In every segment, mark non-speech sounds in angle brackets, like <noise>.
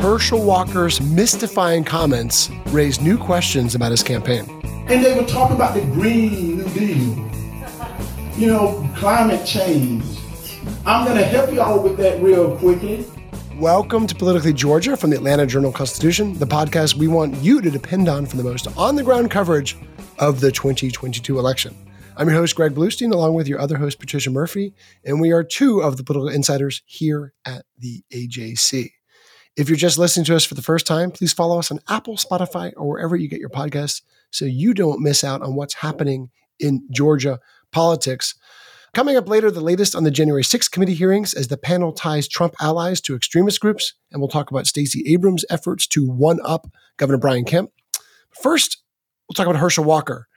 Herschel Walker's mystifying comments raised new questions about his campaign. And they would talk about the Green New Deal, you know, climate change. I'm going to help y'all with that real quickly. Welcome to Politically Georgia from the Atlanta Journal Constitution, the podcast we want you to depend on for the most on the ground coverage of the 2022 election. I'm your host, Greg Bluestein, along with your other host, Patricia Murphy, and we are two of the political insiders here at the AJC. If you're just listening to us for the first time, please follow us on Apple, Spotify, or wherever you get your podcasts so you don't miss out on what's happening in Georgia politics. Coming up later, the latest on the January 6th committee hearings as the panel ties Trump allies to extremist groups, and we'll talk about Stacey Abrams' efforts to one up Governor Brian Kemp. First, we'll talk about Herschel Walker.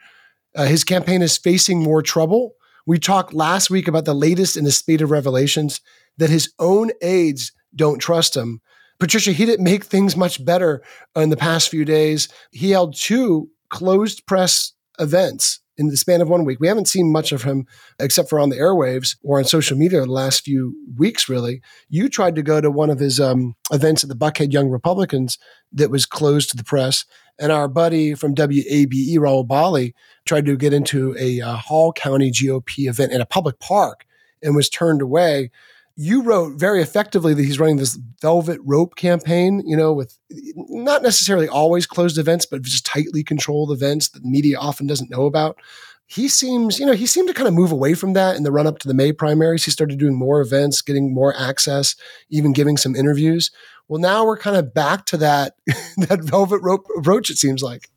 Uh, his campaign is facing more trouble. We talked last week about the latest in a spate of revelations that his own aides don't trust him. Patricia, he didn't make things much better in the past few days. He held two closed press events in the span of one week. We haven't seen much of him except for on the airwaves or on social media the last few weeks, really. You tried to go to one of his um, events at the Buckhead Young Republicans that was closed to the press. And our buddy from WABE, Rahul Bali, tried to get into a uh, Hall County GOP event in a public park and was turned away you wrote very effectively that he's running this velvet rope campaign, you know, with not necessarily always closed events, but just tightly controlled events that media often doesn't know about. He seems, you know, he seemed to kind of move away from that in the run up to the May primaries. He started doing more events, getting more access, even giving some interviews. Well, now we're kind of back to that <laughs> that velvet rope approach. It seems like.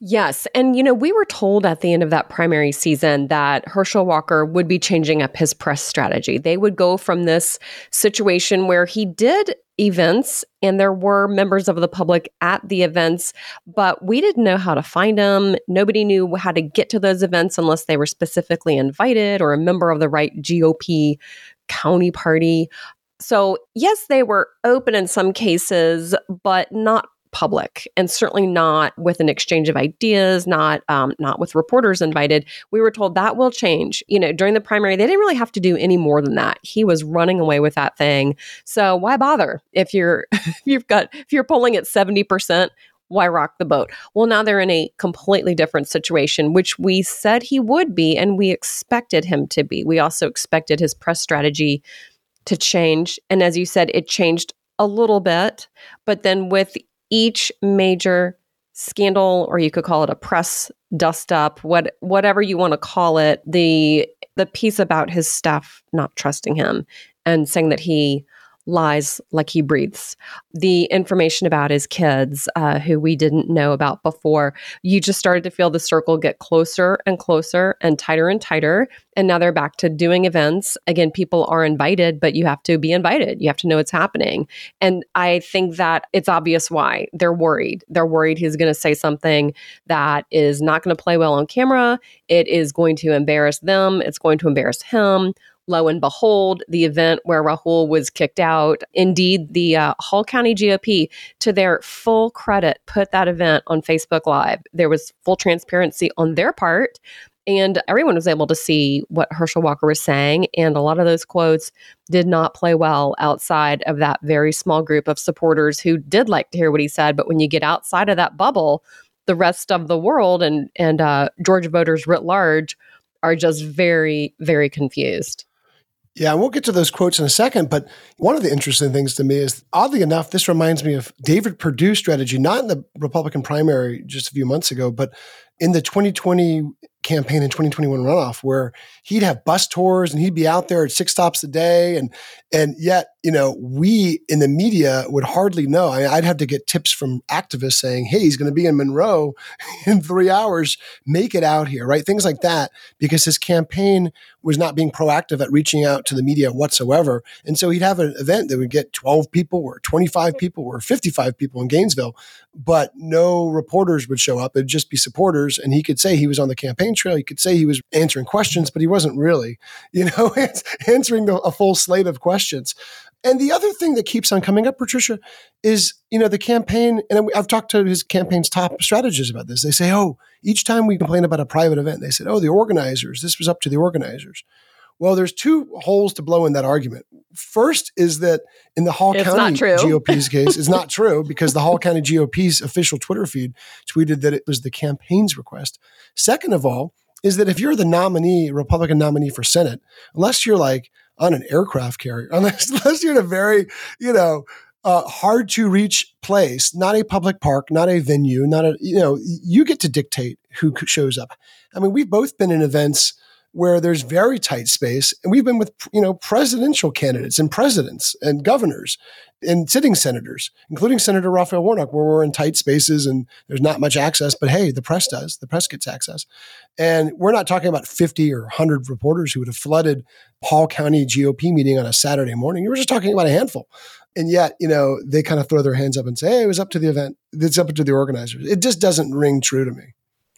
Yes. And, you know, we were told at the end of that primary season that Herschel Walker would be changing up his press strategy. They would go from this situation where he did events and there were members of the public at the events, but we didn't know how to find them. Nobody knew how to get to those events unless they were specifically invited or a member of the right GOP county party. So, yes, they were open in some cases, but not public and certainly not with an exchange of ideas not um, not with reporters invited we were told that will change you know during the primary they didn't really have to do any more than that he was running away with that thing so why bother if you're <laughs> if you've got if you're polling at 70% why rock the boat? Well, now they're in a completely different situation, which we said he would be, and we expected him to be. We also expected his press strategy to change. And as you said, it changed a little bit. But then with each major scandal or you could call it a press dust up what whatever you want to call it the the piece about his staff not trusting him and saying that he lies like he breathes. The information about his kids, uh, who we didn't know about before, you just started to feel the circle get closer and closer and tighter and tighter. And now they're back to doing events. Again, people are invited, but you have to be invited. You have to know it's happening. And I think that it's obvious why they're worried. They're worried he's going to say something that is not going to play well on camera. It is going to embarrass them. It's going to embarrass him lo and behold, the event where Rahul was kicked out, indeed, the uh, Hall County GOP, to their full credit, put that event on Facebook Live. There was full transparency on their part. And everyone was able to see what Herschel Walker was saying. And a lot of those quotes did not play well outside of that very small group of supporters who did like to hear what he said. But when you get outside of that bubble, the rest of the world and, and uh, Georgia voters writ large are just very, very confused. Yeah, and we'll get to those quotes in a second. But one of the interesting things to me is, oddly enough, this reminds me of David Perdue's strategy, not in the Republican primary just a few months ago, but in the 2020 campaign and 2021 runoff where he'd have bus tours and he'd be out there at six stops a day. And and yet you know we in the media would hardly know. I i'd have to get tips from activists saying hey he's going to be in monroe <laughs> in three hours. Make it out here right? Things like that because his campaign was not being proactive at reaching out to the media whatsoever. And so he'd have an event that would get 12 people or 25 people or 55 people in gainesville but no reporters would show up it'd just be supporters and he could say he was on the campaign trail. He could say he was answering questions, but he wasn't really, <laughs> you know, answering a full slate of questions. And the other thing that keeps on coming up, Patricia, is you know the campaign. And I've talked to his campaign's top strategists about this. They say, oh, each time we complain about a private event, they said, oh, the organizers. This was up to the organizers. Well, there's two holes to blow in that argument. First is that in the Hall it's County GOP's <laughs> case, it's not true because the Hall County GOP's official Twitter feed tweeted that it was the campaign's request. Second of all, is that if you're the nominee, Republican nominee for Senate, unless you're like on an aircraft carrier, <laughs> unless, unless you're in a very, you know, uh, hard to reach place, not a public park, not a venue, not a, you know, you get to dictate who shows up. I mean, we've both been in events where there's very tight space. And we've been with, you know, presidential candidates and presidents and governors and sitting senators, including Senator Raphael Warnock, where we're in tight spaces and there's not much access, but hey, the press does. The press gets access. And we're not talking about 50 or 100 reporters who would have flooded Hall County GOP meeting on a Saturday morning. You were just talking about a handful. And yet, you know, they kind of throw their hands up and say, hey, it was up to the event. It's up to the organizers. It just doesn't ring true to me.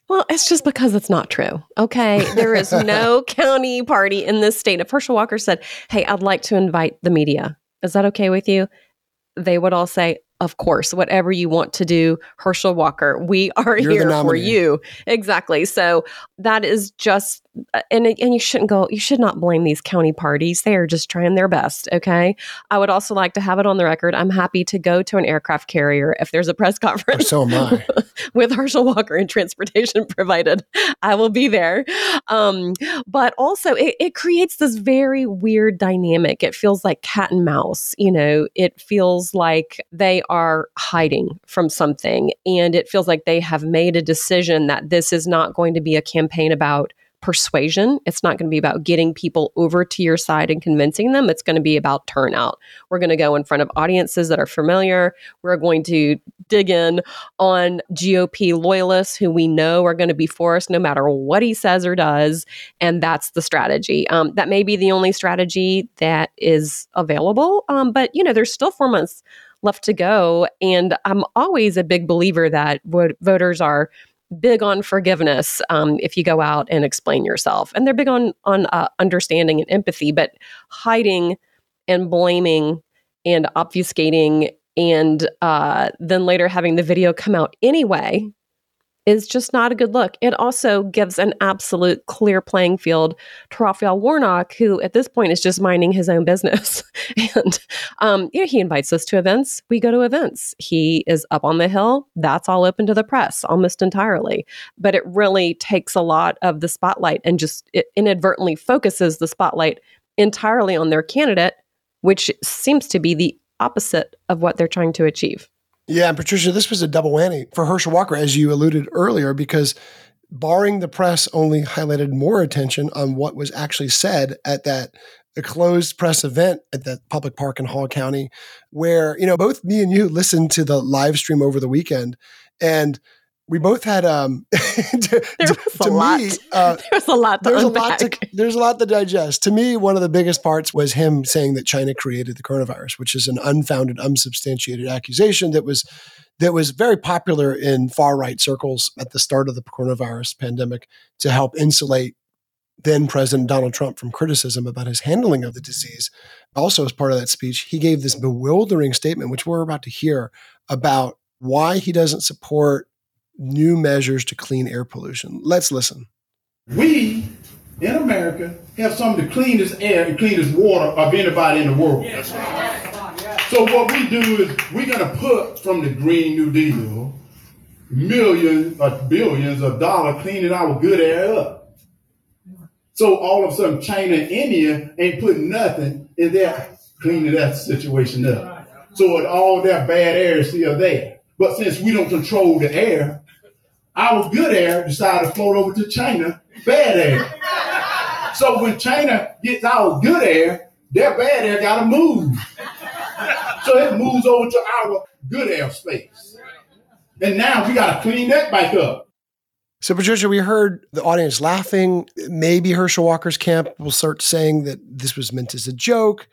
Well, it's just because it's not true. Okay. There is <laughs> no county party in this state. If Herschel Walker said, Hey, I'd like to invite the media, is that okay with you? They would all say, of course, whatever you want to do, Herschel Walker, we are You're here for you. Exactly. So that is just, and and you shouldn't go. You should not blame these county parties. They are just trying their best. Okay. I would also like to have it on the record. I'm happy to go to an aircraft carrier if there's a press <laughs> conference. so am I. with Herschel Walker and transportation <laughs> provided. I will be there. Um, but also, it, it creates this very weird dynamic. It feels like cat and mouse. You know, it feels like they are hiding from something. And it feels like they have made a decision that this is not going to be a campaign about persuasion. It's not going to be about getting people over to your side and convincing them. It's going to be about turnout. We're going to go in front of audiences that are familiar. We're going to dig in on GOP loyalists who we know are going to be for us no matter what he says or does. And that's the strategy. Um, that may be the only strategy that is available. Um, but, you know, there's still four months left to go. And I'm always a big believer that voters are big on forgiveness um, if you go out and explain yourself, and they're big on on uh, understanding and empathy. But hiding and blaming and obfuscating, and uh, then later having the video come out anyway is just not a good look. It also gives an absolute clear playing field to Raphael Warnock, who at this point is just minding his own business. <laughs> and um, you know, he invites us to events. We go to events. He is up on the hill. That's all open to the press almost entirely. But it really takes a lot of the spotlight and just it inadvertently focuses the spotlight entirely on their candidate, which seems to be the opposite of what they're trying to achieve. Yeah, and Patricia, this was a double whammy for Herschel Walker, as you alluded earlier, because barring the press only highlighted more attention on what was actually said at that closed press event at that public park in Hall County, where, you know, both me and you listened to the live stream over the weekend. And we both had um <laughs> to, there was to, <laughs> a lot. Me, uh, there's a lot there's unpack. a lot to there's a lot to digest to me one of the biggest parts was him saying that china created the coronavirus which is an unfounded unsubstantiated accusation that was that was very popular in far right circles at the start of the coronavirus pandemic to help insulate then President Donald Trump from criticism about his handling of the disease. Also, as part of that speech, he gave this bewildering statement, which we're about to hear, about why he doesn't support new measures to clean air pollution. Let's listen. We in America have some of the cleanest air and cleanest water of anybody in the world. So what we do is we're going to put from the Green New Deal millions or uh, billions of dollars cleaning our good air up. So all of a sudden, China and India ain't putting nothing in there cleaning that situation up. So all that bad air is still there. But since we don't control the air, our good air decided to float over to China, bad air. So when China gets our good air, their bad air gotta move. So it moves over to our good air space. And now we gotta clean that back up. So, Patricia, we heard the audience laughing. Maybe Herschel Walker's camp will start saying that this was meant as a joke.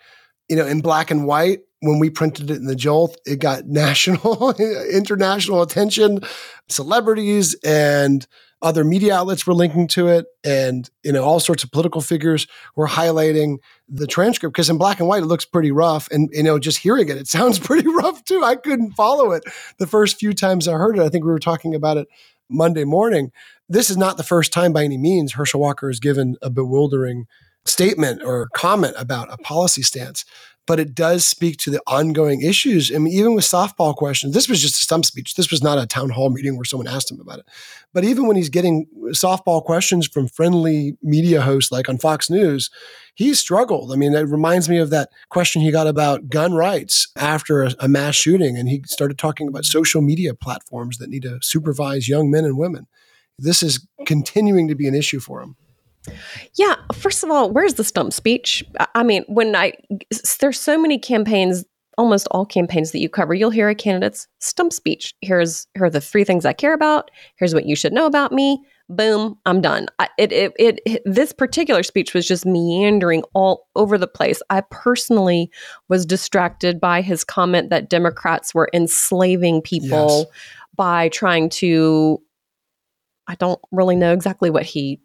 You know, in black and white, when we printed it in the Jolt, it got <laughs> national, international attention. Celebrities and other media outlets were linking to it, and you know, all sorts of political figures were highlighting the transcript because in black and white it looks pretty rough, and you know, just hearing it, it <laughs> sounds pretty rough too. I couldn't follow it the first few times I heard it. I think we were talking about it Monday morning. This is not the first time by any means Herschel Walker has given a bewildering statement or comment about a policy stance, but it does speak to the ongoing issues. I mean, even with softball questions, this was just a stump speech. This was not a town hall meeting where someone asked him about it. But even when he's getting softball questions from friendly media hosts like on Fox News, he struggled. I mean, it reminds me of that question he got about gun rights after a, a mass shooting, and he started talking about social media platforms that need to supervise young men and women. This is continuing to be an issue for him. Yeah, first of all, where's the stump speech? I mean, when I there's so many campaigns, almost all campaigns that you cover, you'll hear a candidate's stump speech. Here's here are the three things I care about. Here's what you should know about me. Boom, I'm done. I, it, it, it, this particular speech was just meandering all over the place. I personally was distracted by his comment that Democrats were enslaving people yes. by trying to I don't really know exactly what he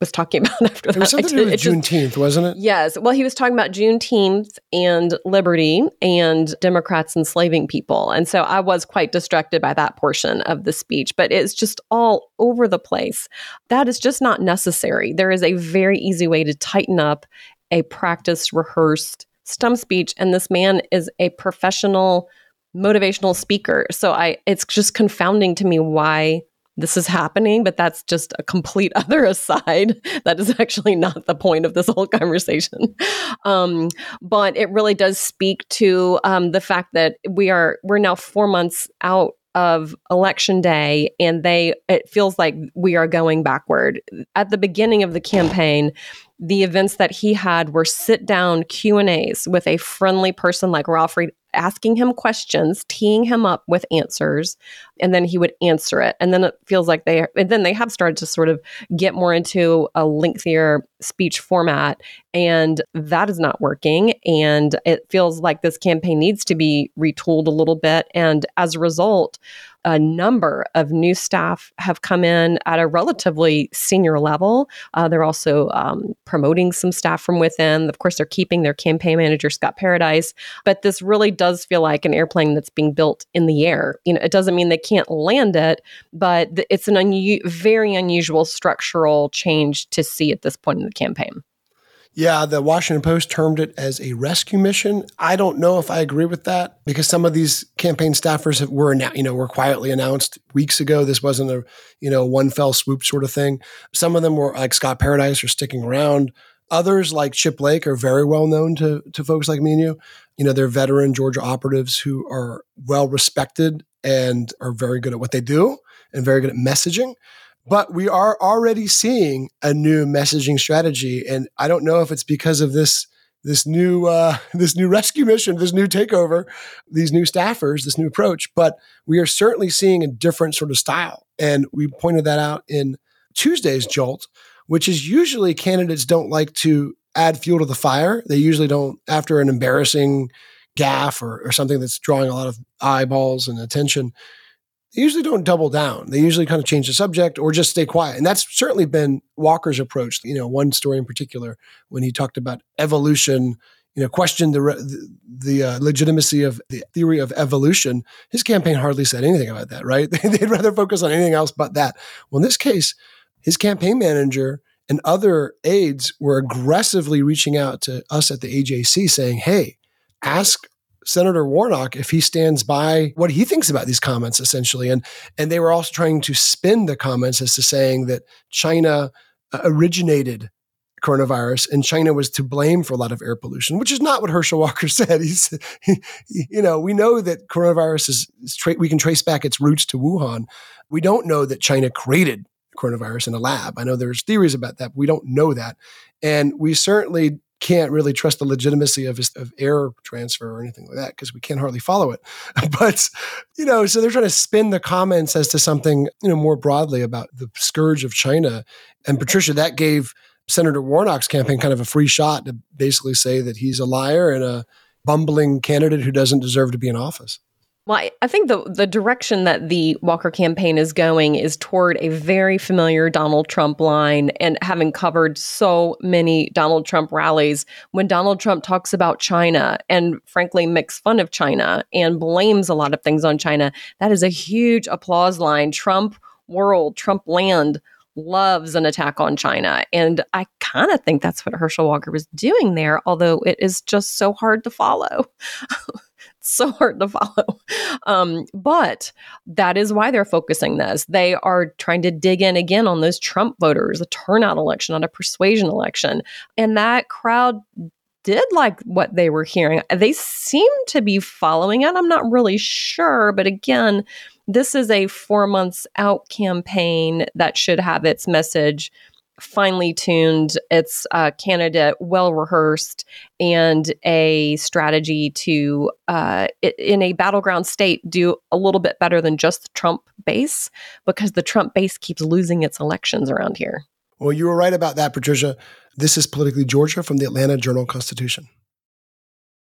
was talking <laughs> about after that. It was something to do with Juneteenth, just, wasn't it? Yes. Well, he was talking about Juneteenth and liberty and Democrats enslaving people. And so I was quite distracted by that portion of the speech, but it's just all over the place. That is just not necessary. There is a very easy way to tighten up a practiced, rehearsed stump speech. And this man is a professional motivational speaker. So I it's just confounding to me why this is happening, but that's just a complete <laughs> other aside. That is actually not the point of this whole conversation. <laughs> Um, but it really does speak to um, the fact that we are we're now four months out of election day and they it feels like we are going backward at the beginning of the campaign the events that he had were sit down q and a's with a friendly person like ralph reed asking him questions, teeing him up with answers, and then he would answer it. And then it feels like they, and then they have started to sort of get more into a lengthier speech format, and that is not working. And it feels like this campaign needs to be retooled a little bit. And as a result, a number of new staff have come in at a relatively senior level. Uh, they're also um, promoting some staff from within. Of course, they're keeping their campaign manager, Scott Paradise. But this really does feel like an airplane that's being built in the air. You know, it doesn't mean they can't land it, but th- it's an un- very unusual structural change to see at this point in the campaign. Yeah, the Washington Post termed it as a rescue mission. I don't know if I agree with that because some of these campaign staffers were, you know, were quietly announced weeks ago. This wasn't a, you know, one fell swoop sort of thing. Some of them were like Scott Paradise are sticking around. Others like Chip Lake are very well known to to folks like me and you. You know, they're veteran Georgia operatives who are well respected and are very good at what they do and very good at messaging. But we are already seeing a new messaging strategy, and I don't know if it's because of this this new uh, <laughs> this new rescue mission, this new takeover, these new staffers, this new approach. But we are certainly seeing a different sort of style, and we pointed that out in Tuesday's Jolt, which is usually candidates don't like to add fuel to the fire. They usually don't after an embarrassing gaffe or, or something that's drawing a lot of eyeballs and attention they usually don't double down. They usually kind of change the subject or just stay quiet. And that's certainly been Walker's approach. You know, one story in particular when he talked about evolution, you know, questioned the the, the uh, legitimacy of the theory of evolution. His campaign hardly said anything about that, right? <laughs> They'd rather focus on anything else but that. Well, in this case, his campaign manager and other aides were aggressively reaching out to us at the AJC saying, "Hey, ask Senator Warnock if he stands by what he thinks about these comments, essentially. And and they were also trying to spin the comments as to saying that China uh, originated coronavirus and China was to blame for a lot of air pollution, which is not what Herschel Walker <laughs> said. He's, he, you know, we know that coronavirus is, is tra- we can trace back its roots to Wuhan. We don't know that China created coronavirus in a lab. I know there's theories about that, but we don't know that. And we certainly can't really trust the legitimacy of, his, of air transfer or anything like that because we can't hardly follow it. <laughs> but, you know, so they're trying to spin the comments as to something, you know, more broadly about the scourge of China. And Patricia, that gave Senator Warnock's campaign kind of a free shot to basically say that he's a liar and a bumbling candidate who doesn't deserve to be in office. Well, I think the the direction that the Walker campaign is going is toward a very familiar Donald Trump line and having covered so many Donald Trump rallies when Donald Trump talks about China and frankly makes fun of China and blames a lot of things on China, that is a huge applause line. Trump world, Trump land loves an attack on China. And I kind of think that's what Herschel Walker was doing there, although it is just so hard to follow. <laughs> so hard to follow. Um, but that is why they're focusing this. They are trying to dig in again on those Trump voters, a turnout election, not a persuasion election. And that crowd did like what they were hearing. They seem to be following it. I'm not really sure. But again, this is a four months out campaign that should have its message finely tuned, its uh, candidate well rehearsed, and a strategy to, uh, in a battleground state, do a little bit better than just the Trump base because the Trump base keeps losing its elections around here. Well, you were right about that, Patricia. This is Politically Georgia from the Atlanta Journal Constitution.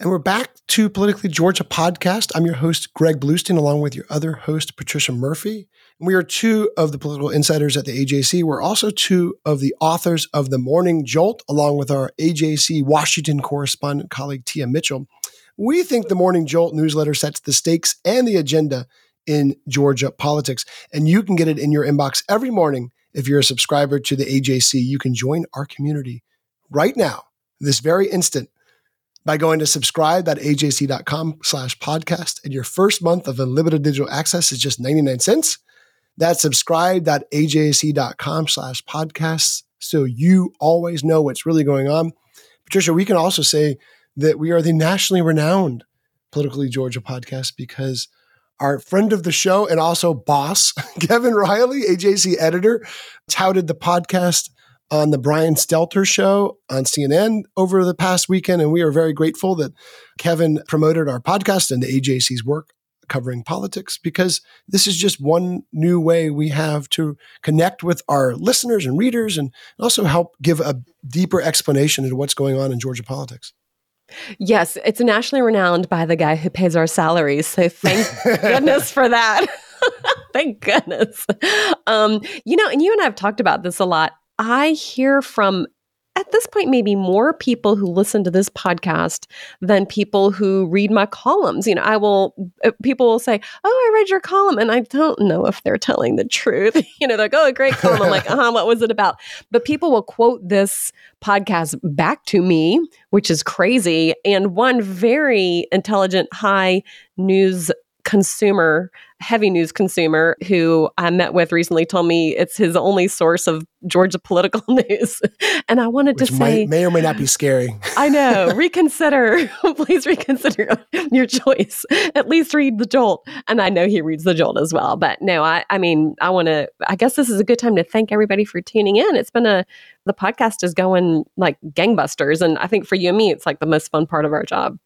And we're back to Politically Georgia podcast. I'm your host, Greg Bluestein, along with your other host, Patricia Murphy. And we are two of the political insiders at the AJC. We're also two of the authors of The Morning Jolt, along with our AJC Washington correspondent colleague, Tia Mitchell. We think the Morning Jolt newsletter sets the stakes and the agenda in Georgia politics. And you can get it in your inbox every morning if you're a subscriber to the AJC. You can join our community right now, this very instant by going to subscribe.ajc.com slash podcast. And your first month of unlimited digital access is just 99 cents. That's subscribe.ajc.com slash podcasts. So you always know what's really going on. Patricia, we can also say that we are the nationally renowned Politically Georgia podcast because our friend of the show and also boss, <laughs> Kevin Riley, AJC editor, touted the podcast on the Brian Stelter show on CNN over the past weekend. And we are very grateful that Kevin promoted our podcast and the AJC's work covering politics because this is just one new way we have to connect with our listeners and readers and also help give a deeper explanation into what's going on in Georgia politics. Yes, it's nationally renowned by the guy who pays our salaries. So thank <laughs> goodness for that. <laughs> thank goodness. Um, you know, and you and I have talked about this a lot. I hear from at this point maybe more people who listen to this podcast than people who read my columns. You know i will uh, people will say oh i read your column and i don't know if they're telling the truth. <laughs> You know they're like oh great column. I'm like <laughs> uh-huh what was it about? But people will quote this podcast back to me which is crazy and one very intelligent high news consumer, heavy news consumer, who I met with recently told me it's his only source of Georgia political <laughs> news. and I wanted Which to say, may or may not be scary. I know, <laughs> reconsider. <laughs> Please reconsider your choice. At least read the Jolt. And I know he reads the Jolt as well. But no, I, I mean, I want to, I guess this is a good time to thank everybody for tuning in. It's been a, the podcast is going like gangbusters. And I think for you and me, it's like the most fun part of our job.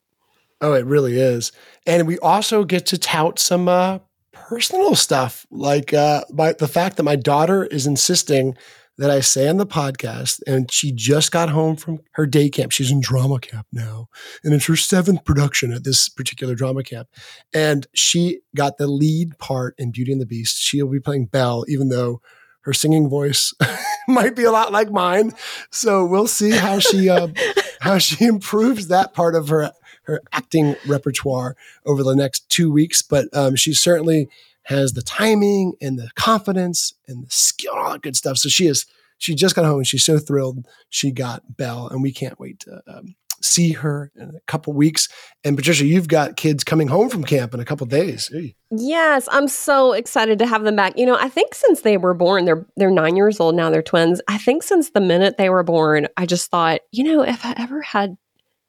Oh, it really is. And we also get to tout some uh, personal stuff, like uh, my, the fact that my daughter is insisting that I say on the podcast, and she just got home from her day camp. She's in drama camp now, and it's her seventh production at this particular drama camp. And she got the lead part in Beauty and the Beast. She'll be playing Belle, even though her singing voice <laughs> might be a lot like mine. So we'll see how she uh, <laughs> how she improves that part of her her acting repertoire over the next two weeks. But um, she certainly has the timing and the confidence and the skill, all that good stuff. So she is she just got home and she's so thrilled she got Belle, and we can't wait to um, see her in a couple weeks. And Patricia, you've got kids coming home from camp in a couple days. Hey. Yes, I'm so excited to have them back. You know, I think since they were born, they're they're nine years old now. They're twins. I think since the minute they were born, I just thought, you know, if I ever had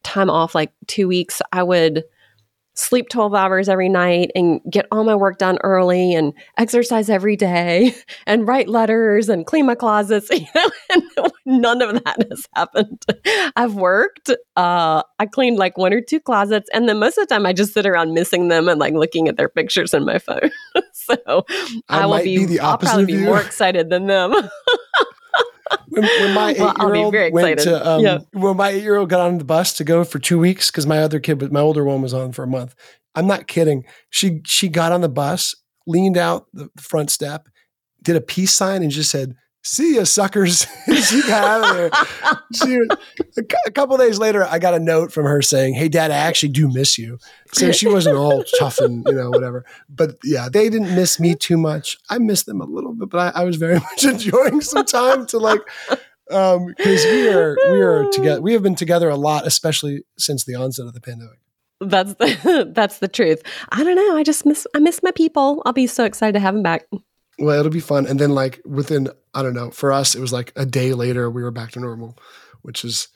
time off, like two weeks, I would sleep 12 hours every night and get all my work done early and exercise every day <laughs> and write letters and clean my closets <laughs> you know and <laughs> none of that has happened. I've worked uh, i cleaned like one or two closets and then most of the time i just sit around missing them and like looking at their pictures in my phone. So i, I will be, be the i'll probably be more excited than them when, when my Well, eight-year-old went to um, Yeah. when my eight-year-old got on the bus to go for two weeks because my other kid, my older one, was on for a month. I'm not kidding. She she got on the bus, leaned out the front step, did a peace sign, and just said, "See you suckers." <laughs> she got out of there. She, a, a couple days later, I got a note from her saying, "Hey, Dad, I actually do miss you." So she wasn't all <laughs> tough and you know whatever. But yeah, they didn't miss me too much. I missed them a little bit, but I, I was very <laughs> much enjoying some time to like um because we are we are together we have been together a lot especially since the onset of the pandemic that's the that's the truth i don't know i just miss i miss my people i'll be so excited to have them back well it'll be fun and then like within i don't know for us it was like a day later we were back to normal which is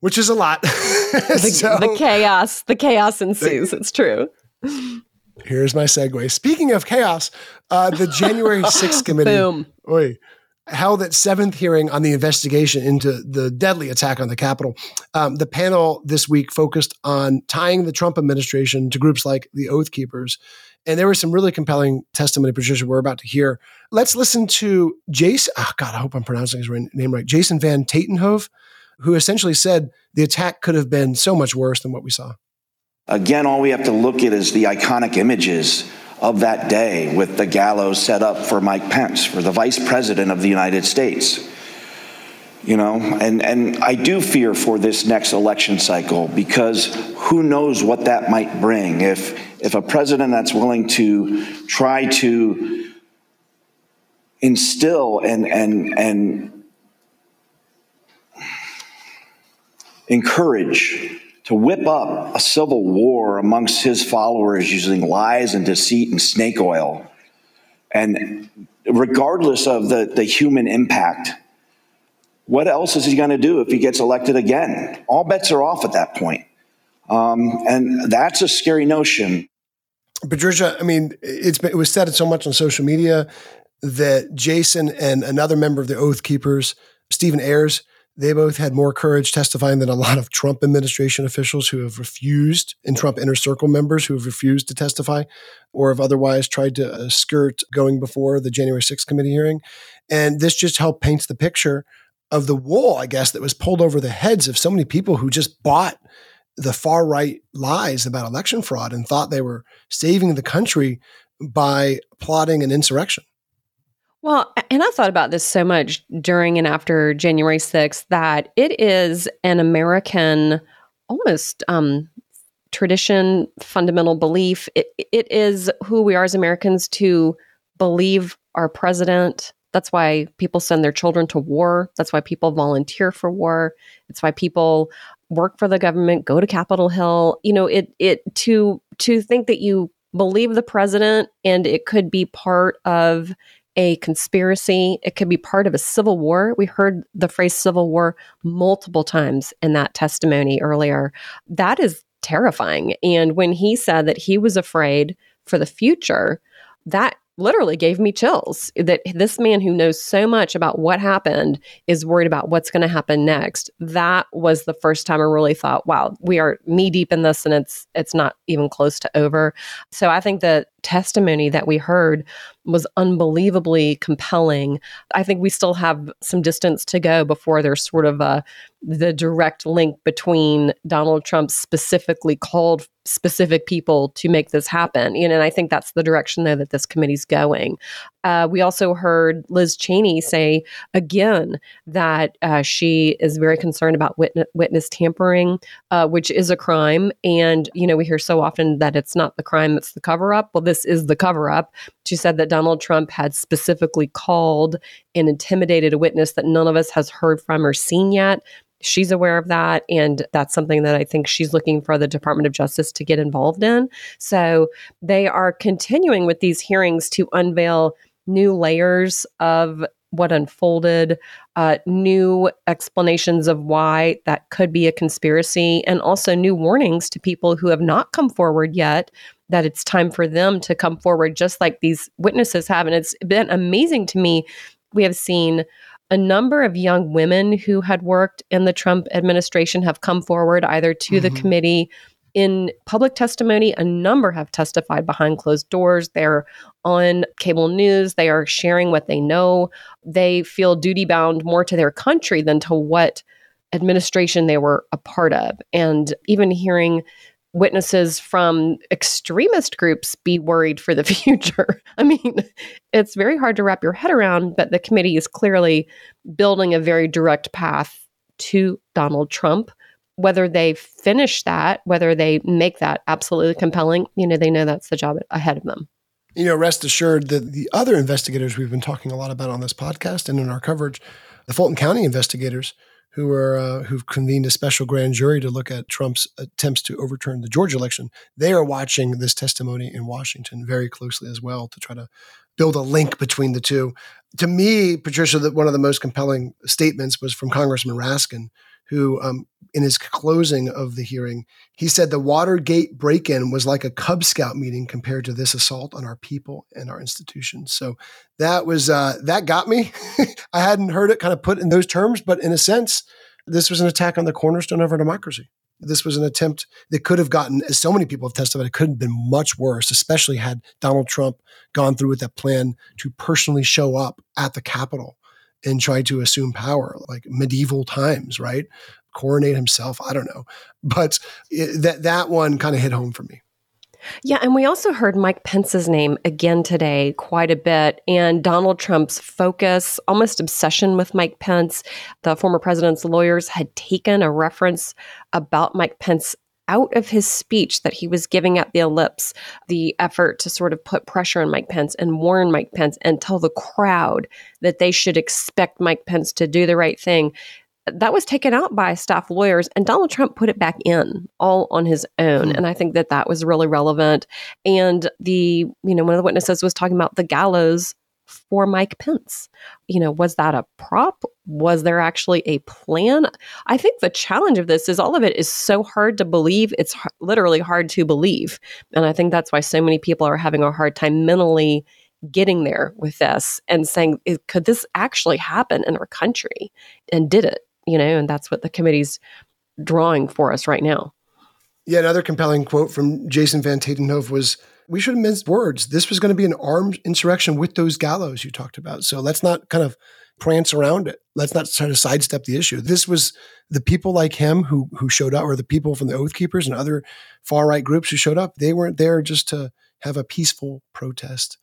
which is a lot <laughs> the, So- the chaos the chaos ensues it's true Here's my segue. Speaking of chaos, uh, the January 6th <laughs> committee Boom. Oi, held its seventh hearing on the investigation into the deadly attack on the Capitol. Um, the panel this week focused on tying the Trump administration to groups like the Oath Keepers. And there was some really compelling testimony, Patricia, we're about to hear. Let's listen to Jason. Oh, God, I hope I'm pronouncing his name right. Jason Van Tatenhove, who essentially said the attack could have been so much worse than what we saw. Again, all we have to look at is the iconic images of that day with the gallows set up for Mike Pence, for the vice president of the United States. You know, and, and I do fear for this next election cycle because who knows what that might bring. If, if a president that's willing to try to instill and, and, and encourage to whip up a civil war amongst his followers using lies and deceit and snake oil. And regardless of the, the human impact, what else is he going to do if he gets elected again? All bets are off at that point. Um, and that's a scary notion. Patricia, I mean, it's been, it was said so much on social media that Jason and another member of the Oath Keepers, Stephen Ayres, they both had more courage testifying than a lot of Trump administration officials who have refused, and Trump inner circle members who have refused to testify or have otherwise tried to uh, skirt going before the January 6th committee hearing. And this just helped paint the picture of the wool, I guess, that was pulled over the heads of so many people who just bought the far right lies about election fraud and thought they were saving the country by plotting an insurrection. Well, and I thought about this so much during and after January 6th that it is an American almost um, tradition, fundamental belief. It, it is who we are as Americans to believe our president. That's why people send their children to war. That's why people volunteer for war. It's why people work for the government, go to Capitol Hill. You know, it it to to think that you believe the president and it could be part of a conspiracy. It could be part of a civil war. We heard the phrase civil war multiple times in that testimony earlier. That is terrifying. And when he said that he was afraid for the future, that literally gave me chills that this man who knows so much about what happened is worried about what's going to happen next that was the first time i really thought wow we are knee deep in this and it's it's not even close to over so i think the testimony that we heard was unbelievably compelling i think we still have some distance to go before there's sort of a the direct link between Donald Trump specifically called specific people to make this happen. You know, and I think that's the direction though that this committee's going. Uh, we also heard Liz Cheney say again that uh, she is very concerned about witness, witness tampering, uh, which is a crime. And, you know, we hear so often that it's not the crime, it's the cover up. Well, this is the cover up. She said that Donald Trump had specifically called and intimidated a witness that none of us has heard from or seen yet. She's aware of that and that's something that i think she's looking for the department of justice to get involved in. So they are continuing with these hearings to unveil new layers of what unfolded, uh, new explanations of why that could be a conspiracy, and also new warnings to people who have not come forward yet that it's time for them to come forward, just like these witnesses have. And it's been amazing to me. We have seen a number of young women who had worked in the Trump administration have come forward either to mm-hmm. the committee in public testimony, a number have testified behind closed doors. They're on cable news. They are sharing what they know. They feel duty bound more to their country than to what administration they were a part of. And even hearing witnesses from extremist groups be worried for the <laughs> future. I mean, it's very hard to wrap your head around, but the committee is clearly building a very direct path to Donald Trump whether they finish that, whether they make that absolutely compelling, you know, they know that's the job ahead of them. You know, rest assured that the other investigators we've been talking a lot about on this podcast and in our coverage, the Fulton County investigators who are uh, who've convened a special grand jury to look at Trump's attempts to overturn the Georgia election, they are watching this testimony in Washington very closely as well to try to build a link between the two. To me, Patricia, that one of the most compelling statements was from Congressman Raskin, who, um, in his closing of the hearing, he said the Watergate break in was like a Cub Scout meeting compared to this assault on our people and our institutions. So that was, uh, that got me. <laughs> I hadn't heard it kind of put in those terms, but in a sense, this was an attack on the cornerstone of our democracy. This was an attempt that could have gotten, as so many people have testified, it could have been much worse, especially had Donald Trump gone through with that plan to personally show up at the Capitol and try to assume power like medieval times, right? Coronate himself. I don't know. But it, that, that one kind of hit home for me. Yeah, and we also heard Mike Pence's name again today quite a bit, and Donald Trump's focus, almost obsession with Mike Pence. The former president's lawyers had taken a reference about Mike Pence out of his speech that he was giving at the ellipse, the effort to sort of put pressure on Mike Pence and warn Mike Pence and tell the crowd that they should expect Mike Pence to do the right thing. That was taken out by staff lawyers, and Donald Trump put it back in all on his own. Mm. And I think that that was really relevant. And the, you know, one of the witnesses was talking about the gallows for Mike Pence. You know, was that a prop? Was there actually a plan? I think the challenge of this is all of it is so hard to believe. It's h- literally hard to believe. And I think that's why so many people are having a hard time mentally getting there with this and saying, could this actually happen in our country? And did it? You know, and that's what the committee's drawing for us right now. Yeah, another compelling quote from Jason Van Tatenhove was we should have minced words. This was going to be an armed insurrection with those gallows you talked about. So let's not kind of prance around it. Let's not try to sidestep the issue. This was the people like him who who showed up, or the people from the Oath Keepers and other far right groups who showed up. They weren't there just to have a peaceful protest.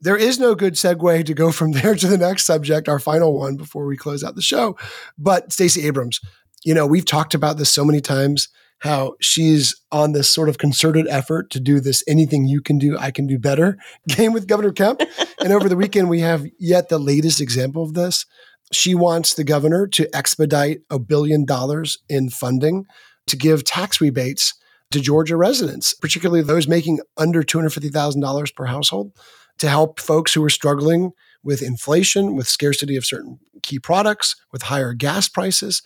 There is no good segue to go from <laughs> there to the next subject, our final one before we close out the show. But Stacey Abrams, you know, we've talked about this so many times how she's on this sort of concerted effort to do this anything you can do, I can do better <laughs> game with Governor Kemp. and over the weekend, we have yet the latest example of this. She wants the governor to expedite a billion dollars in funding to give tax rebates to Georgia residents, particularly those making under $250,000 per household, to help folks who are struggling with inflation, with scarcity of certain key products, with higher gas prices.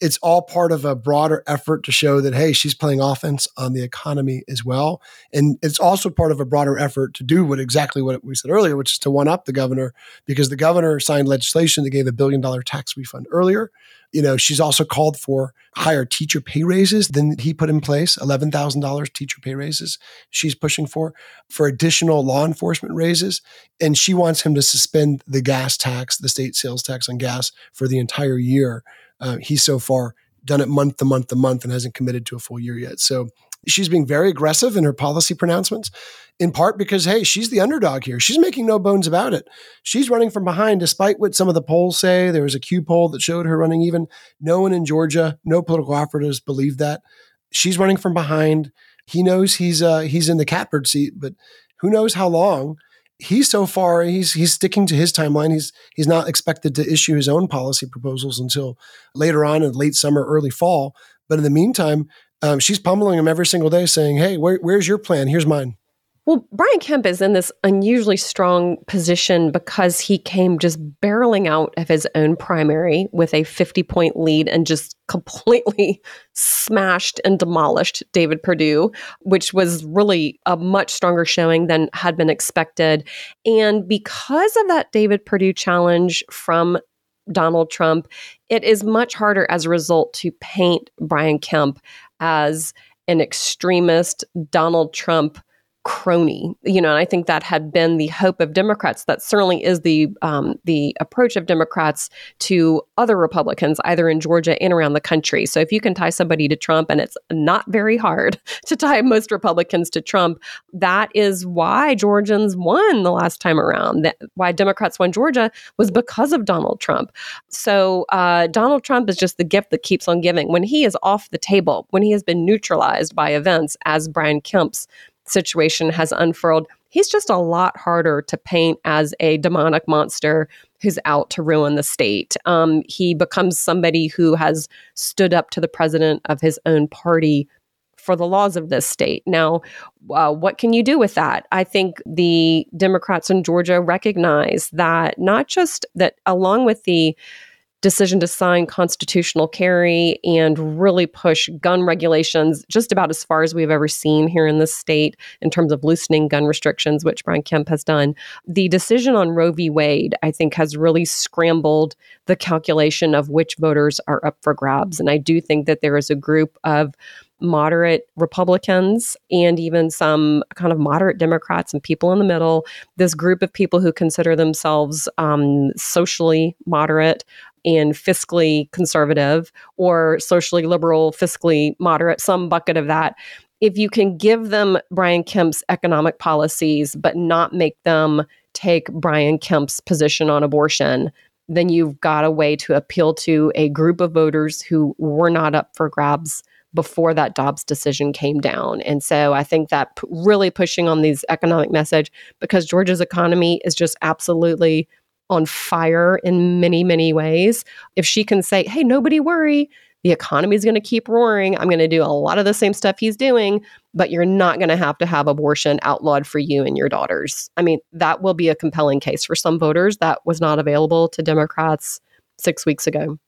It's all part of a broader effort to show that, hey, she's playing offense on the economy as well. And it's also part of a broader effort to do what exactly what we said earlier, which is to one up the governor, because the governor signed legislation that gave a billion dollar tax refund earlier. You know, she's also called for higher teacher pay raises than he put in place, $11,000 teacher pay raises she's pushing for, for additional law enforcement raises. And she wants him to suspend the gas tax, the state sales tax on gas for the entire year. Uh, he's so far done it month to month to month and hasn't committed to a full year yet. So she's being very aggressive in her policy pronouncements, in part because, hey, she's the underdog here. She's making no bones about it. She's running from behind, despite what some of the polls say. There was a Q poll that showed her running even. No one in Georgia, no political operatives believe that. She's running from behind. He knows he's uh, he's in the catbird seat, but who knows how long he's so far he's he's sticking to his timeline. He's he's not expected to issue his own policy proposals until later on in late summer, early fall. But in the meantime, um, she's pummeling him every single day, saying, "Hey, where, where's your plan? Here's mine." Well, Brian Kemp is in this unusually strong position because he came just barreling out of his own primary with a 50 point lead and just <laughs> completely smashed and demolished David Perdue, which was really a much stronger showing than had been expected. And because of that David Perdue challenge from Donald Trump, it is much harder as a result to paint Brian Kemp as an extremist Donald Trump crony you know and i think that had been the hope of democrats. That certainly is the um, the approach of democrats to other republicans either in georgia and around the country. So if you can tie somebody to trump and it's not very hard <laughs> to tie most republicans to trump that is why georgians won the last time around. That why democrats won georgia was because of donald trump. So uh, donald trump is just the gift that keeps on giving. When he is off the table when he has been neutralized by events as brian kemp's situation has unfurled, he's just a lot harder to paint as a demonic monster who's out to ruin the state. Um, he becomes somebody who has stood up to the president of his own party for the laws of this state. Now, uh, what can you do with that? I think the Democrats in Georgia recognize that not just that, along with the decision to sign constitutional carry and really push gun regulations just about as far as we've ever seen here in this state in terms of loosening gun restrictions, which Brian Kemp has done. The decision on Roe v. Wade, I think, has really scrambled the calculation of which voters are up for grabs. And I do think that there is a group of moderate Republicans and even some kind of moderate Democrats and people in the middle. This group of people who consider themselves um, socially moderate and fiscally conservative or socially liberal, fiscally moderate, some bucket of that. If you can give them Brian Kemp's economic policies, but not make them take Brian Kemp's position on abortion, then you've got a way to appeal to a group of voters who were not up for grabs before that Dobbs decision came down. And so I think that p- really pushing on these economic message because Georgia's economy is just absolutely on fire in many, many ways. If she can say, hey, nobody worry, the economy is going to keep roaring. I'm going to do a lot of the same stuff he's doing, but you're not going to have to have abortion outlawed for you and your daughters. I mean, that will be a compelling case for some voters that was not available to Democrats six weeks ago.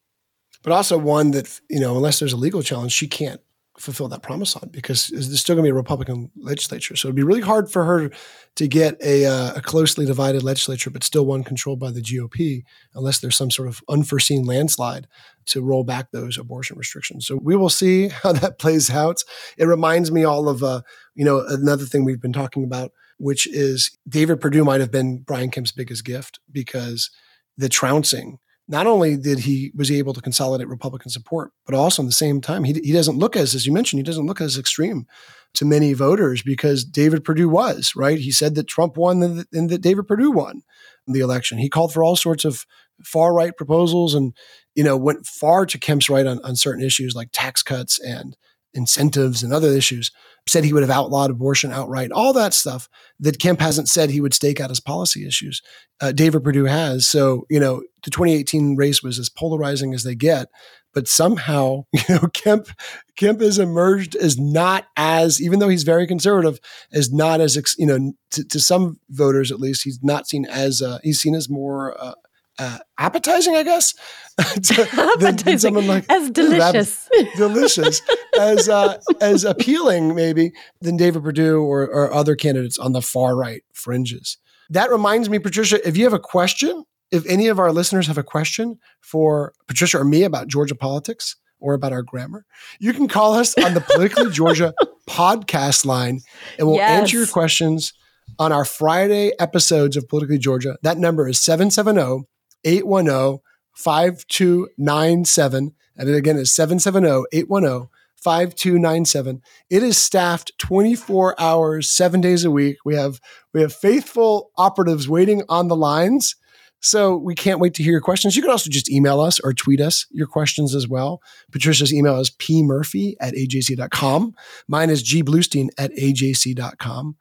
But also one that, you know, unless there's a legal challenge, she can't fulfill that promise on because there's still going to be a Republican legislature. So it'd be really hard for her to get a, uh, a, closely divided legislature, but still one controlled by the GOP, unless there's some sort of unforeseen landslide to roll back those abortion restrictions. So we will see <laughs> how that plays out. It reminds me all of, uh, you know, another thing we've been talking about, which is David Perdue might have been Brian Kemp's biggest gift because the trouncing not only did he was he able to consolidate Republican support, but also in the same time, he, he doesn't look as, as you mentioned, he doesn't look as extreme to many voters because David Perdue was, right? He said that Trump won and, and that David Perdue won the election. He called for all sorts of far right proposals and, you know, went far to Kemp's right on, on certain issues like tax cuts and incentives and other issues, said he would have outlawed abortion outright, all that stuff that Kemp hasn't said he would stake out as policy issues. Uh, David Perdue has. So, you know, the 2018 race was as polarizing as they get, but somehow, <laughs> you know, Kemp, Kemp has emerged as not as, even though he's very conservative, as not as, you know, to, to some voters at least, he's not seen as, uh, he's seen as more, uh, uh, appetizing, I guess, <laughs> <laughs> than someone like as delicious, <laughs> delicious, as uh, as appealing maybe than David Perdue or, or other candidates on the far right fringes. That reminds me, Patricia, if you have a question, if any of our listeners have a question for Patricia or me about Georgia politics or about our grammar, you can call us on the Politically Georgia podcast line, and we'll yes. answer your questions on our Friday episodes of Politically Georgia. That number is 770 810 5297. And it again is 770 810 5297. It is staffed 24 hours, seven days a week. We have we have faithful operatives waiting on the lines. So we can't wait to hear your questions. You can also just email us or tweet us your questions as well. Patricia's email is pmurphy at ajc.com. Mine is gbluestein at ajc.com.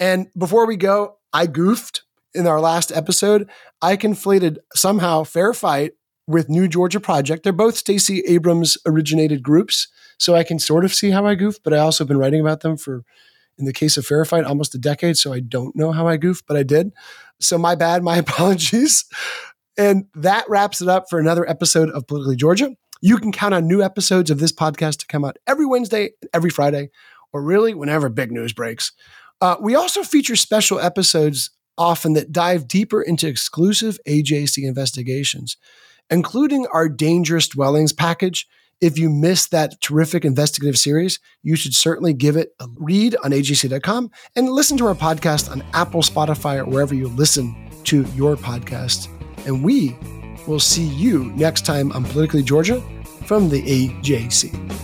And before we go, I goofed in our last episode, I conflated somehow Fair Fight with New Georgia Project. They're both Stacey Abrams originated groups, so I can sort of see how I goofed, but I also have been writing about them for, in the case of Fair Fight, almost a decade, so I don't know how I goofed, but I did. So my bad, my <laughs> apologies. And that wraps it up for another episode of Politically Georgia. You can count on new episodes of this podcast to come out every Wednesday every Friday, or really whenever big news breaks. Uh, we also feature special episodes often that dive deeper into exclusive AJC investigations, including our Dangerous Dwellings package. If you missed that terrific investigative series, you should certainly give it a read on AJC.com and listen to our podcast on Apple, Spotify, or wherever you listen to your podcast. And we will see you next time on Politically Georgia from the AJC.